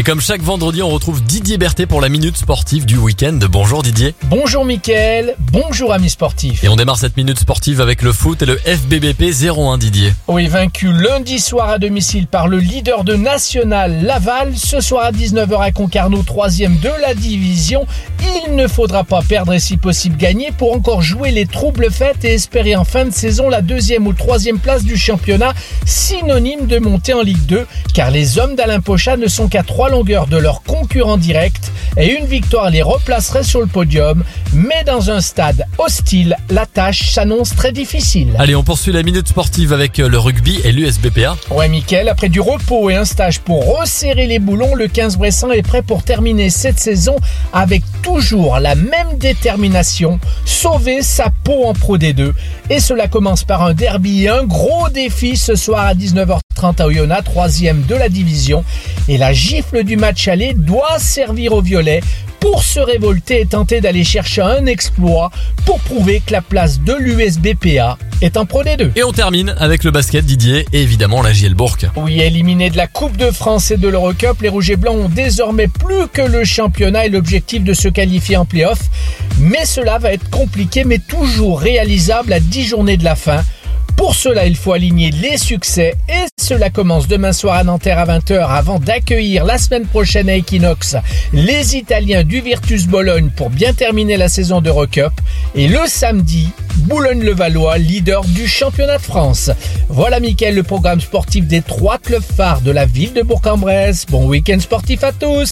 Et comme chaque vendredi, on retrouve Didier Berthet pour la minute sportive du week-end. Bonjour Didier. Bonjour Mickaël, bonjour amis sportifs. Et on démarre cette minute sportive avec le foot et le FBBP 01 Didier. Oui, vaincu lundi soir à domicile par le leader de National Laval, ce soir à 19h à Concarneau, troisième de la division. Il ne faudra pas perdre et si possible gagner pour encore jouer les troubles faites et espérer en fin de saison la deuxième ou troisième place du championnat, synonyme de montée en Ligue 2, car les hommes d'Alain Pochat ne sont qu'à trois longueurs de leur concurrent direct et une victoire les replacerait sur le podium. Mais dans un stade hostile, la tâche s'annonce très difficile. Allez, on poursuit la minute sportive avec le rugby et l'USBPA. Ouais, Mickaël, après du repos et un stage pour resserrer les boulons, le 15 Bressan est prêt pour terminer cette saison avec toujours la même détermination, sauver sa peau en Pro D2. Et cela commence par un derby et un gros défi ce soir à 19h30 à Oyonnax, troisième de la division. Et la gifle du match aller doit servir au violet pour se révolter et tenter d'aller chercher un exploit pour prouver que la place de l'USBPA est en Pro D2. Et on termine avec le basket Didier et évidemment la JL Bourg. Oui, éliminés de la Coupe de France et de l'Eurocup, les Rouges et Blancs ont désormais plus que le championnat et l'objectif de se qualifier en playoff. Mais cela va être compliqué, mais toujours réalisable à 10 journées de la fin. Pour cela, il faut aligner les succès et cela commence demain soir à Nanterre à 20h avant d'accueillir la semaine prochaine à Equinox les Italiens du Virtus Bologne pour bien terminer la saison d'Eurocup et le samedi, Boulogne-le-Valois, leader du championnat de France. Voilà Mickaël, le programme sportif des trois clubs phares de la ville de Bourg-en-Bresse. Bon week-end sportif à tous